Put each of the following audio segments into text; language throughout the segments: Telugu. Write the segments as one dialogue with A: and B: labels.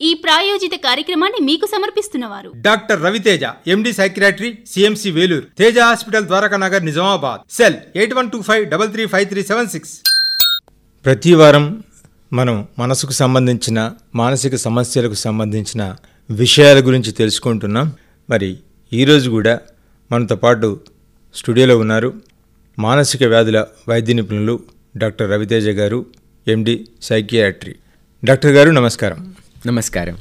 A: ఈ ప్రాయోజిత కార్యక్రమాన్ని మీకు సమర్పిస్తున్నవారు.
B: Doctor Raviteja MD psychiatry CMC Vellore Teja hospital Dwaraka Nagar Nizamabad. Cell eight one two five double three five three seven six. ప్రతి వారం మనం మనసుకు సంబంధించిన మానసిక సమస్యలకు సంబంధించిన విషయాల గురించి తెలుసుకుంటున్నాం. మరి ఈరోజు కూడా మనతో పాటు స్టూడియోలో ఉన్నారు మానసిక వ్యాధుల వైద్య నిపుణులు డాక్టర్ రవితేజ గారు ఎండి సైకియాట్రీ డాక్టర్ గారు నమస్కారం.
C: నమస్కారం.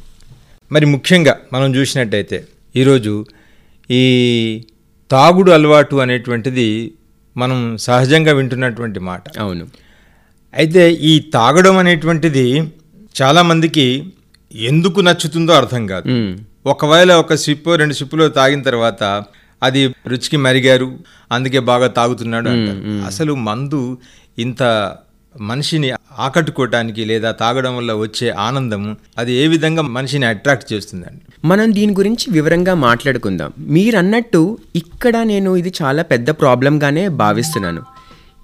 B: మరి ముఖ్యంగా మనం చూసినట్టయితే ఈరోజు ఈ తాగుడు అలవాటు అనేటువంటిది మనం సహజంగా వింటున్నటువంటి మాట.
C: అవును.
B: అయితే ఈ తాగడం అనేటువంటిది చాలామందికి ఎందుకు నచ్చుతుందో అర్థం కాదు. ఒకవేళ ఒక సిప్పు రెండు సిప్పులో తాగిన తర్వాత అది రుచికి మరిగారు అందుకే బాగా తాగుతున్నాడు అంటారు. అసలు మందు ఇంత మనిషిని ఆకట్టుకోవటానికి లేదా తాగడం వల్ల వచ్చే ఆనందం అది ఏ విధంగా మనిషిని అట్రాక్ట్ చేస్తుందండి?
C: మనం దీని గురించి వివరంగా మాట్లాడుకుందాం. మీరు అన్నట్టు ఇక్కడ నేను ఇది చాలా పెద్ద ప్రాబ్లంగానే భావిస్తున్నాను.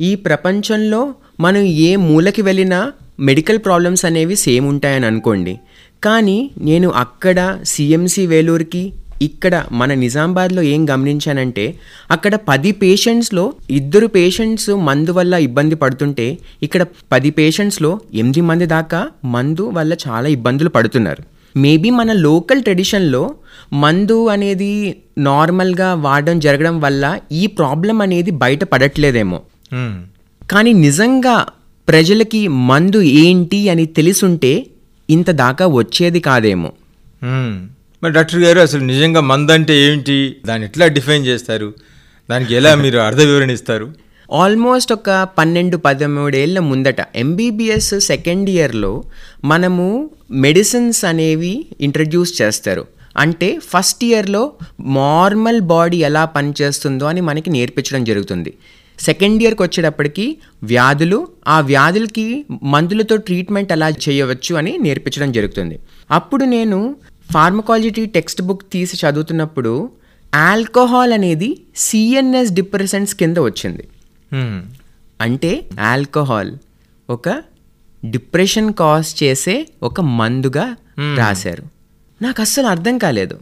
C: ఈ ప్రపంచంలో మనం ఏ మూలకి వెళ్ళినా మెడికల్ ప్రాబ్లమ్స్ అనేవి సేమ్ ఉంటాయని అనుకోండి. కానీ నేను అక్కడ సిఎంసి వేలూరుకి ఇక్కడ మన నిజామాబాద్లో ఏం గమనించానంటే అక్కడ పది పేషెంట్స్లో ఇద్దరు పేషెంట్స్ మందు వల్ల ఇబ్బంది పడుతుంటే ఇక్కడ పది పేషెంట్స్లో ఎనిమిది మంది దాకా మందు వల్ల చాలా ఇబ్బందులు పడుతున్నారు మేబీ మన లోకల్ ట్రెడిషన్లో మందు అనేది నార్మల్గా వాడడం జరగడం వల్ల ఈ ప్రాబ్లం అనేది బయట పడట్లేదేమో. కానీ నిజంగా ప్రజలకి మందు ఏంటి అని తెలుసుంటే ఇంత దాకా వచ్చేది కాదేమో.
B: మరి డాక్టర్ గారు అసలు నిజంగా మందంటే అంటే దాన్ని ఎట్లా డిఫైన్ చేస్తారు? దానికి ఎలా మీరు అర్థ వివరణ ఇస్తారు?
C: ఆల్మోస్ట్ ఒక పన్నెండు పదమూడేళ్ళ ముందట ఎంబీబీఎస్ సెకండ్ ఇయర్లో మనము మెడిసిన్స్ అనేవి ఇంట్రడ్యూస్ చేస్తారు. అంటే ఫస్ట్ ఇయర్లో నార్మల్ బాడీ ఎలా పనిచేస్తుందో అని మనకి నేర్పించడం జరుగుతుంది. సెకండ్ ఇయర్కి వచ్చేటప్పటికి వ్యాధులు ఆ వ్యాధులకి మందులతో ట్రీట్మెంట్ ఎలా చేయవచ్చు అని నేర్పించడం జరుగుతుంది. అప్పుడు నేను ఫార్మకాలజీ టెక్స్ట్ బుక్ తీసి చదువుతున్నప్పుడు ఆల్కహాల్ అనేది సిఎన్ఎస్ డిప్రెసెంట్స్ కింద వచ్చింది. అంటే ఆల్కహాల్ ఒక డిప్రెషన్ కాజ్ చేసే ఒక మందుగా రాశారు. నాకు అస్సలు అర్థం కాలేదు.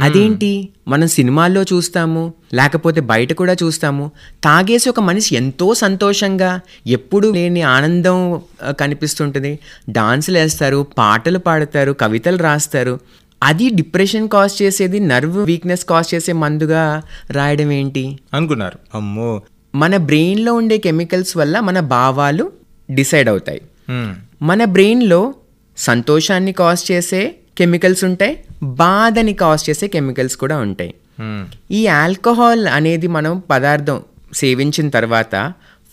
C: అదేంటి? మనం సినిమాల్లో చూస్తాము లేకపోతే బయట కూడా చూస్తాము. తాగేసి ఒక మనిషి ఎంతో సంతోషంగా ఎప్పుడు లేని ఆనందం కనిపిస్తుంటుంది. డాన్సులు వేస్తారు పాటలు పాడతారు కవితలు రాస్తారు. అది డిప్రెషన్ కాజ్ చేసేది నర్వ్ వీక్నెస్ కాజ్ చేసే మందుగా రాయడం ఏంటి?
B: అనుకున్నారు. అమ్మో.
C: మన బ్రెయిన్లో ఉండే కెమికల్స్ వల్ల మన భావాలు డిసైడ్ అవుతాయి.
B: మ్మ్.
C: మన బ్రెయిన్లో సంతోషాన్ని కాజ్ చేసే కెమికల్స్ ఉంటాయి బాధని కాజ్ చేసే కెమికల్స్ కూడా ఉంటాయి.
B: మ్మ్.
C: ఈ ఆల్కహాల్ అనేది మనం పదార్థం సేవించిన తర్వాత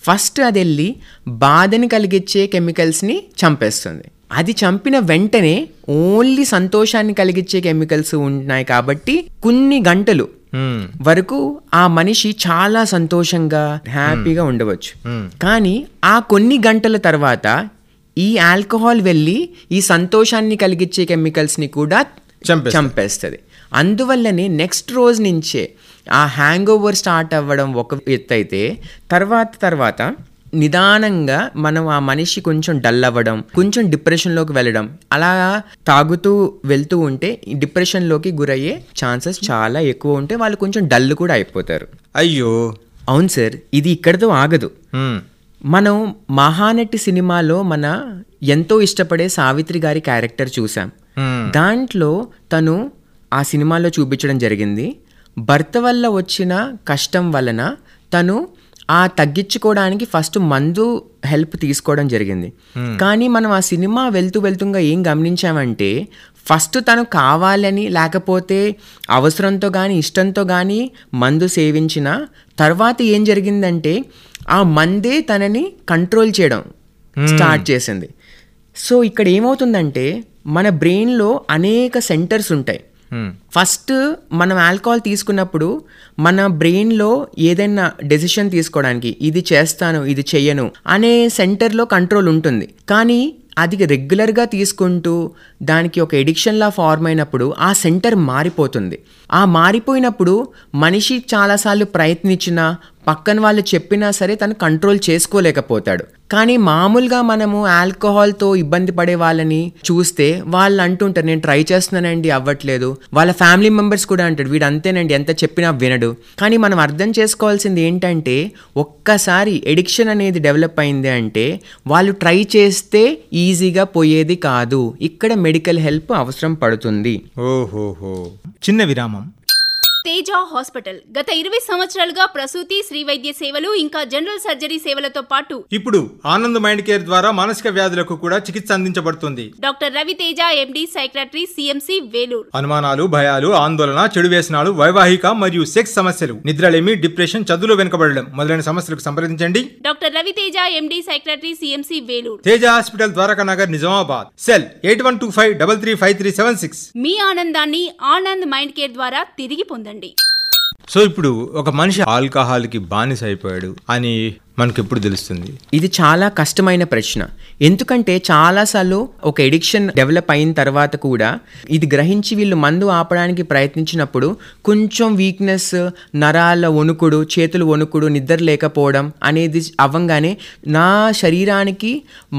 C: ఫస్ట్ అది వెళ్ళి బాధని కలిగించే కెమికల్స్ని చంపేస్తుంది. అది చంపిన వెంటనే ఓన్లీ సంతోషాన్ని కలిగించే కెమికల్స్ ఉన్నాయి కాబట్టి కొన్ని గంటలు
B: మ్మ్.
C: వరకు ఆ మనిషి చాలా సంతోషంగా హ్యాపీగా ఉండవచ్చు. కానీ ఆ కొన్ని గంటల తర్వాత ఈ ఆల్కహాల్ వెళ్ళి ఈ సంతోషాన్ని కలిగించే కెమికల్స్ని కూడా
B: చంపేస్తుంది.
C: చంపేస్తుంది అందువల్లనే నెక్స్ట్ రోజు నుంచే ఆ హ్యాంగ్ ఓవర్ స్టార్ట్ అవ్వడం ఒక ఎత్తు అయితే తర్వాత తర్వాత నిదానంగా మనం ఆ మనిషి కొంచెం డల్ అవ్వడం కొంచెం డిప్రెషన్లోకి వెళ్ళడం అలా తాగుతూ వెళ్తూ ఉంటే డిప్రెషన్లోకి గురయ్యే ఛాన్సెస్ చాలా ఎక్కువ ఉంటే వాళ్ళు కొంచెం డల్ కూడా అయిపోతారు
B: అయ్యో
C: అవును సార్ ఇది ఇక్కడితో ఆగదు. మనం మహానటి సినిమాలో మన ఎంతో ఇష్టపడే సావిత్రి గారి క్యారెక్టర్ చూసాం. దాంట్లో తను ఆ సినిమాలో చూపించడం జరిగింది. భర్త వల్ల వచ్చిన కష్టం వలన తను ఆ తగ్గించుకోవడానికి ఫస్ట్ మందు హెల్ప్ తీసుకోవడం జరిగింది. కానీ మనం ఆ సినిమా వెళ్తూ వెళ్తుంగా ఏం గమనించామంటే ఫస్ట్ తను కావాలని లేకపోతే అవసరంతో కానీ ఇష్టంతో కానీ మందు సేవించిన తర్వాత ఏం జరిగిందంటే ఆ మందే తనని కంట్రోల్ చేయడం స్టార్ట్ చేసింది. సో ఇక్కడ ఏమవుతుందంటే మన బ్రెయిన్లో అనేక సెంటర్స్ ఉంటాయి. ఫస్ట్ మనం ఆల్కహాల్ తీసుకున్నప్పుడు మన బ్రెయిన్లో ఏదైనా డెసిషన్ తీసుకోవడానికి ఇది చేస్తాను ఇది చెయ్యను అనే సెంటర్లో కంట్రోల్ ఉంటుంది. కానీ అది రెగ్యులర్గా తీసుకుంటూ దానికి ఒక ఎడిక్షన్లా ఫార్మ్ అయినప్పుడు ఆ సెంటర్ మారిపోతుంది. ఆ మారిపోయినప్పుడు మనిషి చాలాసార్లు ప్రయత్నించినా పక్కన వాళ్ళు చెప్పినా సరే తను కంట్రోల్ చేసుకోలేకపోతాడు. కానీ మామూలుగా మనము ఆల్కహాల్తో ఇబ్బంది పడే వాళ్ళని చూస్తే వాళ్ళు అంటుంటారు నేను ట్రై చేస్తున్నానండి అవ్వట్లేదు. వాళ్ళ ఫ్యామిలీ మెంబర్స్ కూడా అంటాడు వీడు అంతేనండి ఎంత చెప్పినా వినడు. కానీ మనం అర్థం చేసుకోవాల్సింది ఏంటంటే ఒక్కసారి ఎడిక్షన్ అనేది డెవలప్ అయింది అంటే వాళ్ళు ట్రై చేస్తే ఈజీగా పోయేది కాదు. ఇక్కడ మెడికల్ హెల్ప్ అవసరం పడుతుంది.
B: ఓహోహో. చిన్న విరామం.
A: తేజ హాస్పిటల్. గత ఇరవై సంవత్సరాలుగా ప్రసూతి శ్రీ వైద్య సేవలు ఇంకా జనరల్ సర్జరీ సేవలతో పాటు
B: ఇప్పుడు ఆనంద్ మైండ్ కేర్ ద్వారా మానసిక వ్యాధులకు కూడా చికిత్స అందించబడుతుంది.
A: Doctor Raviteja MD psychiatry CMC Vellore.
B: అనుమానాలు భయాలు ఆందోళన చెడు వ్యసనాలు వైవాహిక మరియు సెక్స్ సమస్యలు నిద్రలేమి డిప్రెషన్ చదువులో వెనుకబడడం మొదలైన సమస్యలకు సంప్రదించండి.
A: Doctor Raviteja MD psychiatry CMC Vellore.
B: Teja hospital Dwaraka Nagar Nizamabad. Cell eight one two five double three five three seven six.
A: మీ ఆనందాన్ని ఆనంద్ మైండ్ కేర్ ద్వారా తిరిగి పొందండి.
B: సో ఇప్పుడు ఒక మనిషి ఆల్కహాల్కి బానిస అయిపోయాడు అని మనకు ఎప్పుడు తెలుస్తుంది?
C: ఇది చాలా కష్టమైన ప్రశ్న. ఎందుకంటే చాలాసార్లు ఒక ఎడిక్షన్ డెవలప్ అయిన తర్వాత కూడా ఇది గ్రహించి వీళ్ళు మందు ఆపడానికి ప్రయత్నించినప్పుడు కొంచెం వీక్నెస్ నరాల వణుకుడు చేతులు వణుకుడు నిద్ర లేకపోవడం అనేది అవ్వంగానే నా శరీరానికి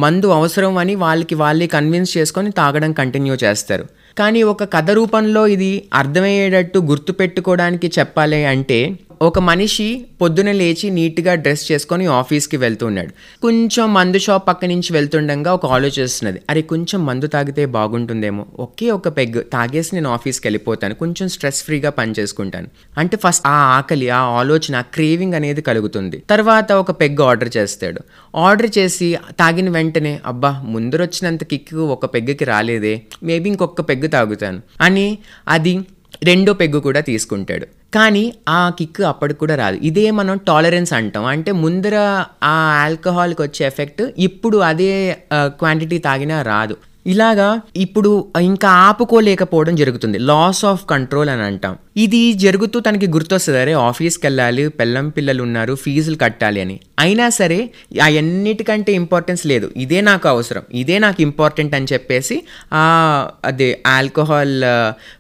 C: మందు అవసరం అని వాళ్ళకి వాళ్ళే కన్విన్స్ చేసుకొని తాగడం కంటిన్యూ చేస్తారు. కానీ ఒక కథ రూపంలో ఇది అర్థమయ్యేటట్టు గుర్తుపెట్టుకోవడానికి చెప్పాలి అంటే ఒక మనిషి పొద్దున లేచి నీట్గా డ్రెస్ చేసుకొని ఆఫీస్కి వెళ్తున్నాడు. కొంచెం మందు షాప్ పక్క నుంచి వెళ్తుండగా ఒక ఆలోచిస్తున్నది. అరే కొంచెం మందు తాగితే బాగుంటుందేమో. ఒకే ఒక పెగ్ తాగేసి నేను ఆఫీస్కి వెళ్ళిపోతాను. కొంచెం స్ట్రెస్ ఫ్రీగా పని చేసుకుంటాను. అంటే ఫస్ట్ ఆ ఆకలి ఆ ఆలోచన క్రేవింగ్ అనేది కలుగుతుంది. తర్వాత ఒక పెగ్ ఆర్డర్ చేస్తాడు. ఆర్డర్ చేసి తాగిన వెంటనే అబ్బా ముందరొచ్చినంత కిక్ ఒక పెగ్కి రాలేదే. మేబీ ఇంకొక పెగ్గు తాగుతాను. అని అది రెండో పెగ్గు కూడా తీసుకుంటాడు. కానీ ఆ కిక్ అప్పటికి కూడా రాదు. ఇదే మనం టాలరెన్స్ అంటాం. అంటే ముందర ఆ ఆల్కహాల్కి వచ్చే ఎఫెక్ట్ ఇప్పుడు అదే క్వాంటిటీ తాగినా రాదు. ఇలాగా ఇప్పుడు ఇంకా ఆపుకోలేకపోవడం జరుగుతుంది. లాస్ ఆఫ్ కంట్రోల్ అని అంటాం. ఇది జరుగుతూ తనకి గుర్తొస్తుంది. అరే ఆఫీస్కి వెళ్ళాలి పెళ్ళం పిల్లలు ఉన్నారు ఫీజులు కట్టాలి అని. అయినా సరే అవన్నిటికంటే ఇంపార్టెన్స్ లేదు. ఇదే నాకు అవసరం. ఇదే నాకు ఇంపార్టెంట్ అని చెప్పేసి అదే ఆల్కహాల్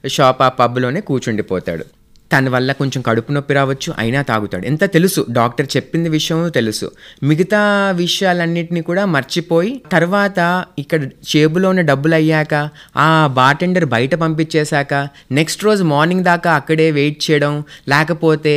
C: షాప్ ఆ పబ్లోనే కూర్చుండిపోతాడు. తన వల్ల కొంచెం కడుపు నొప్పి రావచ్చు అయినా తాగుతాడు. ఎంత తెలుసు? డాక్టర్ చెప్పింది విషయం తెలుసు. మిగతా విషయాలన్నిటిని కూడా మర్చిపోయి తర్వాత ఇక్కడ చేబులో ఉన్న డబ్బులు అయ్యాక ఆ బార్టెండర్ బయట పంపించేశాక నెక్స్ట్ రోజు మార్నింగ్ దాకా అక్కడే వెయిట్ చేయడం లేకపోతే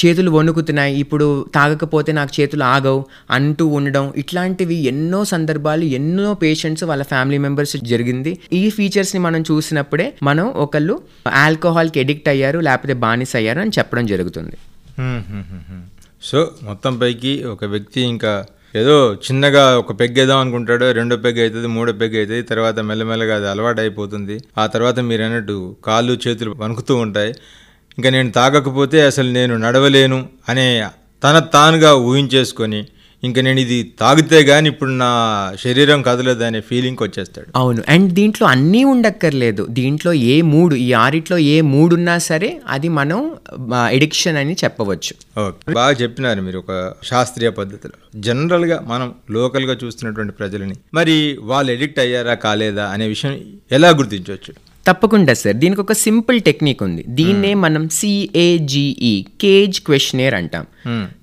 C: చేతులు వణుకుతున్నాయి ఇప్పుడు తాగకపోతే నాకు చేతులు ఆగవు అంటూ ఉండడం ఇట్లాంటివి ఎన్నో సందర్భాలు ఎన్నో పేషెంట్స్ వాళ్ళ ఫ్యామిలీ మెంబర్స్ జరిగింది. ఈ ఫీచర్స్ని మనం చూసినప్పుడే మనం ఒకళ్ళు ఆల్కహాల్కి ఎడిక్ట్ అయ్యారు లేకపోతే బానిసయ్యారని చెప్పడం జరుగుతుంది.
B: సో మొత్తం పైకి ఒక వ్యక్తి ఇంకా ఏదో చిన్నగా ఒక పెగ్గేద్దాం అనుకుంటాడు రెండో పెగ్ అవుతుంది మూడో పెగ్ అవుతుంది తర్వాత మెల్లమెల్లగా అది అలవాటు అయిపోతుంది ఆ తర్వాత మీరు అన్నట్టు కాళ్ళు చేతులు వణుకుతూ ఉంటాయి. ఇంకా నేను తాగకపోతే అసలు నేను నడవలేను అనే తన తానుగా ఊహించేసుకొని ఇంకా నేను ఇది తాగితే కానీ ఇప్పుడు నా శరీరం కదలదు అనే ఫీలింగ్కి వచ్చేస్తాడు.
C: అవును. అండ్ దీంట్లో అన్నీ ఉండక్కర్లేదు. దీంట్లో ఏ మూడు ఈ ఆరిట్లో ఏ మూడు ఉన్నా సరే అది మనం ఎడిక్షన్ అని చెప్పవచ్చు.
B: ఓకే. బాగా చెప్పినారు మీరు ఒక శాస్త్రీయ పద్ధతిలో. జనరల్గా మనం లోకల్గా చూస్తున్నటువంటి ప్రజలని మరి వాళ్ళు ఎడిక్ట్ అయ్యారా కాలేదా అనే విషయం ఎలా గుర్తించవచ్చు?
C: తప్పకుండా సార్. దీనికి ఒక సింపుల్ టెక్నిక్ ఉంది. దీన్నే మనం సిఏజిఈ కేజ్ క్వశ్చనేర్ అంటాం.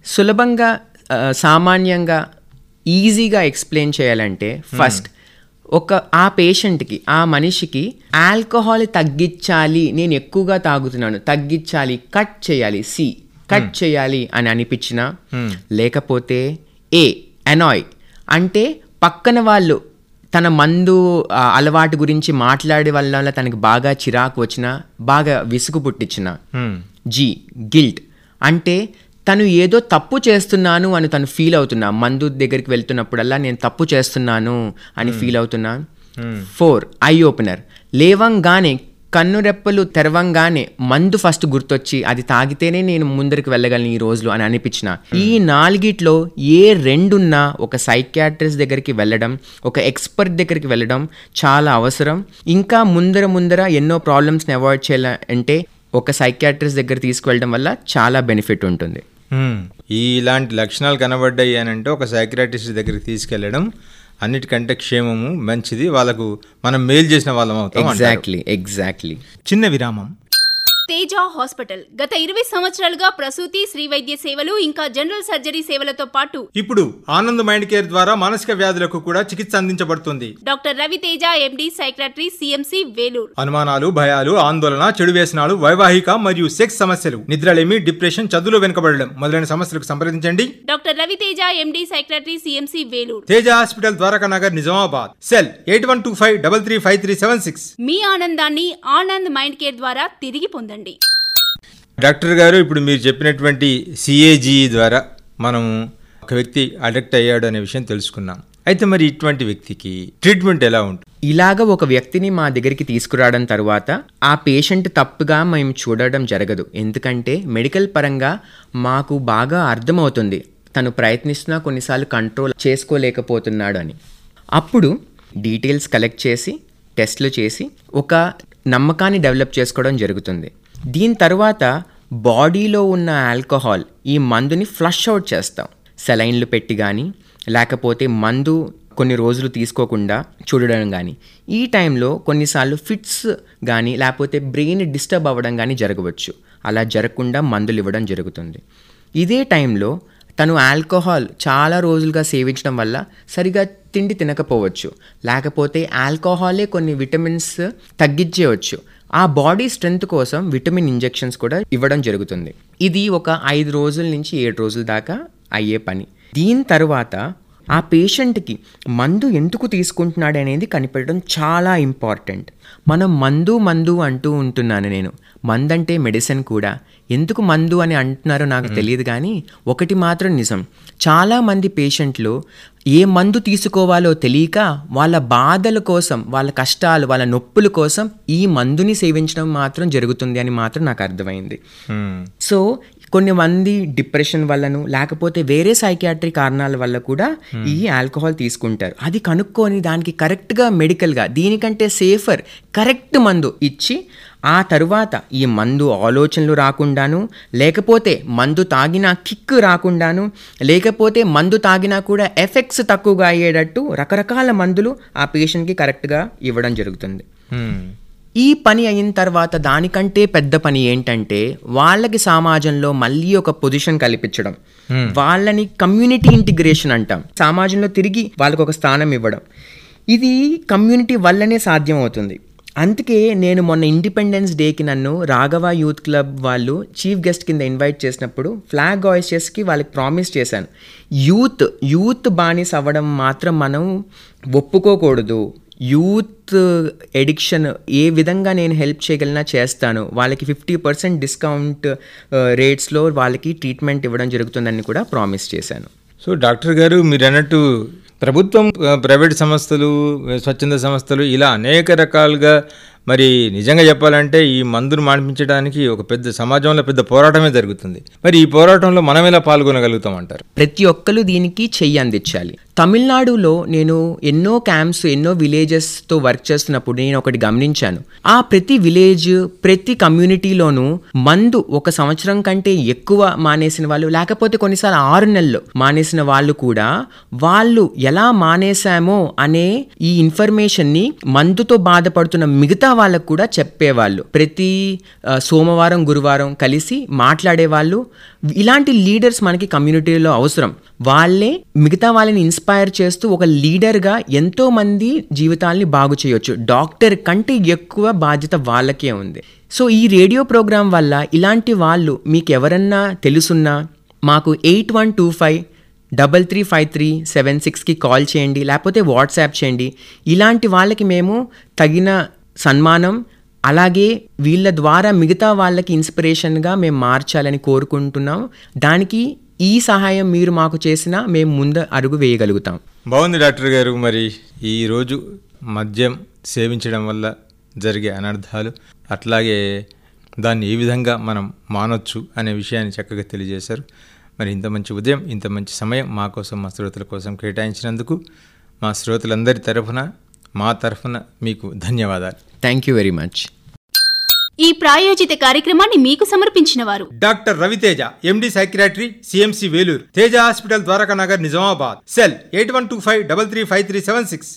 C: సులభంగా సామాన్యంగా ఈజీగా ఎక్స్ప్లెయిన్ చేయాలంటే ఫస్ట్ ఒక ఆ పేషెంట్కి ఆ మనిషికి ఆల్కహాల్ తగ్గించాలి నేను ఎక్కువగా తాగుతున్నాను తగ్గించాలి కట్ చేయాలి సి కట్ చేయాలి అని అనిపించిన లేకపోతే ఏ అనాయ్ అంటే పక్కన వాళ్ళు తన మందు అలవాటు గురించి మాట్లాడే వల్ల తనకి బాగా చిరాకు వచ్చిన బాగా విసుగు పుట్టించిన జీ గిల్ట్ అంటే తను ఏదో తప్పు చేస్తున్నాను అని తను ఫీల్ అవుతున్నా. మందు దగ్గరికి వెళ్తున్నప్పుడల్లా నేను తప్పు చేస్తున్నాను అని ఫీల్ అవుతున్నా. ఫోర్ ఐ ఓపెనర్ లేవంగానే కన్ను రెప్పలు తెరవంగానే మందు ఫస్ట్ గుర్తొచ్చి అది తాగితేనే నేను ముందరికి వెళ్ళగలను ఈ రోజులు అని అనిపించిన. ఈ నాలుగిట్లో ఏ రెండున్నా ఒక సైకియాట్రిస్ట్ దగ్గరికి వెళ్ళడం ఒక ఎక్స్పర్ట్ దగ్గరికి వెళ్ళడం చాలా అవసరం. ఇంకా ముందర ముందర ఎన్నో ప్రాబ్లమ్స్ని అవాయిడ్ చేయాలంటే ఒక సైకియాట్రిస్ట్ దగ్గర తీసుకువెళ్ళడం వల్ల చాలా బెనిఫిట్ ఉంటుంది.
B: ఇలాంటి లక్షణాలు కనబడ్డాయి అని అంటే ఒక సైక్రాటిస్ట్ దగ్గరికి తీసుకెళ్ళడం అన్నిటికంటే క్షేమము మంచిది. వాళ్ళకు మనం మేలు చేసిన వాళ్ళం అవుతాం.
C: ఎగ్జాక్ట్లీ ఎగ్జాక్ట్లీ
B: చిన్న విరామం.
A: తేజ హాస్పిటల్. గత ఇరవై సంవత్సరాలుగా ప్రసూతి శ్రీ వైద్య సేవలు ఇంకా జనరల్ సర్జరీ సేవలతో పాటు
B: ఇప్పుడు ఆనంద్ మైండ్ కేర్ ద్వారా మానసిక వ్యాధులకు కూడా చికిత్స అందించబడుతుంది.
A: Doctor Raviteja MD psychiatry CMC Vellore.
B: అనుమానాలు భయాలు ఆందోళన చెడు వ్యసనాలు వైవాహిక మరియు సెక్స్ సమస్యలు నిద్రలేమి డిప్రెషన్ చదువులో వెనుకబడడం మొదలైన సమస్యలకు సంప్రదించండి.
A: Doctor Raviteja MD psychiatry CMC Vellore.
B: Teja hospital Dwaraka Nagar Nizamabad. Cell eight one two five double three five three seven six.
A: మీ ఆనందాన్ని ఆనంద్ మైండ్ కేర్ ద్వారా తిరిగి పొందండి.
B: డాక్టర్ గారు ఇప్పుడు మీరు చెప్పినటువంటి సిఏజీ ద్వారా మనము ఒక వ్యక్తి అడక్ట్ అయ్యాడు అనే విషయం తెలుసుకున్నాం. అయితే మరి ఇటువంటి వ్యక్తికి ట్రీట్మెంట్ ఎలా ఉంటుంది?
C: ఇలాగ ఒక వ్యక్తిని మా దగ్గరికి తీసుకురావడం తర్వాత ఆ పేషెంట్ తప్పుగా మేము చూడడం జరగదు. ఎందుకంటే మెడికల్ పరంగా మాకు బాగా అర్థమవుతుంది. తను ప్రయత్నిస్తున్నా కొన్నిసార్లు కంట్రోల్ చేసుకోలేకపోతున్నాడు అని. అప్పుడు డీటెయిల్స్ కలెక్ట్ చేసి టెస్ట్లు చేసి ఒక నమ్మకాన్ని డెవలప్ చేసుకోవడం జరుగుతుంది. దీని తర్వాత బాడీలో ఉన్న ఆల్కహాల్ ఈ మందుని ఫ్లష్ అవుట్ చేస్తాం. సెలైన్లు పెట్టి కానీ లేకపోతే మందు కొన్ని రోజులు తీసుకోకుండా చూడడం కానీ ఈ టైంలో కొన్నిసార్లు ఫిట్స్ కానీ లేకపోతే బ్రెయిన్ డిస్టర్బ్ అవ్వడం కానీ జరగవచ్చు. అలా జరగకుండా మందులు ఇవ్వడం జరుగుతుంది. ఇదే టైంలో తను ఆల్కహాల్ చాలా రోజులుగా సేవించడం వల్ల సరిగా తిండి తినకపోవచ్చు. లేకపోతే ఆల్కహాలే కొన్ని విటమిన్స్ తగ్గించేయవచ్చు. ఆ బాడీ స్ట్రెంగ్త్ కోసం విటమిన్ ఇంజెక్షన్స్ కూడా ఇవ్వడం జరుగుతుంది. ఇది ఒక ఐదు రోజుల నుంచి ఏడు రోజుల దాకా అయ్యే పని. దీని తర్వాత ఆ పేషెంట్కి మందు ఎందుకు తీసుకుంటున్నాడు అనేది కనిపెట్టడం చాలా ఇంపార్టెంట్. మనం మందు మందు అంటూ ఉంటున్నాను నేను. మందు అంటే మెడిసిన్ కూడా. ఎందుకు మందు అని అంటున్నారో నాకు తెలియదు కానీ ఒకటి మాత్రం నిజం. చాలామంది పేషెంట్లు ఏ మందు తీసుకోవాలో తెలియక వాళ్ళ బాధల కోసం వాళ్ళ కష్టాలు వాళ్ళ నొప్పుల కోసం ఈ మందుని సేవించడం మాత్రం జరుగుతుంది అని మాత్రం నాకు అర్థమైంది. సో కొన్ని మంది డిప్రెషన్ వల్లను లేకపోతే వేరే సైకియాట్రీ కారణాల వల్ల కూడా ఈ ఆల్కహాల్ తీసుకుంటారు. అది కనుక్కొని దానికి కరెక్ట్గా మెడికల్గా దీనికంటే సేఫర్ కరెక్ట్ మందు ఇచ్చి ఆ తరువాత ఈ మందు ఆలోచనలు రాకుండాను లేకపోతే మందు తాగినా కిక్ రాకుండాను లేకపోతే మందు తాగినా కూడా ఎఫెక్ట్స్ తక్కువగా అయ్యేటట్టు రకరకాల మందులు ఆ పేషెంట్కి కరెక్ట్గా ఇవ్వడం జరుగుతుంది. ఈ పని అయిన తర్వాత దానికంటే పెద్ద పని ఏంటంటే వాళ్ళకి సమాజంలో మళ్ళీ ఒక పొజిషన్ కల్పించడం. వాళ్ళని కమ్యూనిటీ ఇంటిగ్రేషన్ అంటాం. సమాజంలో తిరిగి వాళ్ళకి ఒక స్థానం ఇవ్వడం. ఇది కమ్యూనిటీ వల్లనే సాధ్యం అవుతుంది అందుకే నేను మొన్న ఇండిపెండెన్స్ డేకి నన్ను రాఘవ యూత్ క్లబ్ వాళ్ళు చీఫ్ గెస్ట్ కింద ఇన్వైట్ చేసినప్పుడు ఫ్లాగ్ ఆయిస్టర్స్కి వాళ్ళకి ప్రామిస్ చేశాను. యూత్ యూత్ బానిస అవ్వడం మాత్రం మనం ఒప్పుకోకూడదు. యూత్ ఎడిక్షన్ ఏ విధంగా నేను హెల్ప్ చేయగలనా చేస్తాను. వాళ్ళకి ఫిఫ్టీ పర్సెంట్ డిస్కౌంట్ uh, రేట్స్లో వాళ్ళకి ట్రీట్మెంట్ ఇవ్వడం జరుగుతుందని కూడా ప్రామిస్ చేశాను.
B: సో డాక్టర్ గారు మీరు అన్నట్టు ప్రభుత్వం uh, ప్రైవేట్ సంస్థలు స్వచ్ఛంద సంస్థలు ఇలా అనేక రకాలుగా మరి నిజంగా చెప్పాలంటే ఈ మందును మాన్పించడానికి ఒక పెద్ద సమాజంలో పెద్ద పోరాటమే జరుగుతుంది. మరి ఈ పోరాటంలో మనం ఎలా పాల్గొనగలుగుతాం అంటారు
C: ప్రతి ఒక్కరు దీనికి చెయ్యి అందించాలి. తమిళనాడులో నేను ఎన్నో క్యాంప్స్ ఎన్నో విలేజెస్తో వర్క్ చేస్తున్నప్పుడు నేను ఒకటి గమనించాను. ఆ ప్రతి విలేజ్ ప్రతి కమ్యూనిటీలోనూ మందు ఒక సంవత్సరం కంటే ఎక్కువ మానేసిన వాళ్ళు లేకపోతే కొన్నిసార్లు ఆరు నెలలు మానేసిన వాళ్ళు కూడా వాళ్ళు ఎలా మానేశామో అనే ఈ ఇన్ఫర్మేషన్ని మందుతో బాధపడుతున్న మిగతా వాళ్ళకు కూడా చెప్పేవాళ్ళు. ప్రతి సోమవారం గురువారం కలిసి మాట్లాడేవాళ్ళు. ఇలాంటి లీడర్స్ మనకి కమ్యూనిటీలో అవసరం. వాళ్ళే మిగతా వాళ్ళని ఇన్స్పైర్ చేస్తూ ఒక లీడర్గా ఎంతో మంది జీవితాల్ని బాగు చేయొచ్చు. డాక్టర్ కంటే ఎక్కువ బాధ్యత వాళ్ళకే ఉంది. సో ఈ రేడియో ప్రోగ్రాం వల్ల ఇలాంటి వాళ్ళు మీకు ఎవరన్నా తెలుసున్నా మాకు eight one two five double three five three seven సిక్స్కి కాల్ చేయండి. లేకపోతే వాట్సాప్ చేయండి. ఇలాంటి వాళ్ళకి మేము తగిన సన్మానం అలాగే వీళ్ళ ద్వారా మిగతా వాళ్ళకి ఇన్స్పిరేషన్గా మేము మార్చాలని కోరుకుంటున్నాం. దానికి ఈ సహాయం మీరు మాకు చేసినా మేము ముందు అడుగు వేయగలుగుతాం.
B: బాగుంది డాక్టర్ గారు. మరి ఈరోజు మద్యం సేవించడం వల్ల జరిగే అనర్థాలు అట్లాగే దాన్ని ఏ విధంగా మనం మానొచ్చు అనే విషయాన్ని చక్కగా తెలియజేశారు. మరి ఇంత మంచి ఉదయం ఇంత మంచి సమయం మా కోసం మా శ్రోతల కోసం కేటాయించినందుకు మా శ్రోతలందరి తరఫున మా తరఫున మీకు ధన్యవాదాలు.
C: థ్యాంక్ యూ వెరీ మచ్
A: ఈ ప్రాయోజిత కార్యక్రమాన్ని మీకు సమర్పించిన వారు
B: doctor Raviteja MD psychiatry CMC Vellore Teja hospital Dwaraka Nagar Nizamabad. Cell eight one two five double three five three seven six.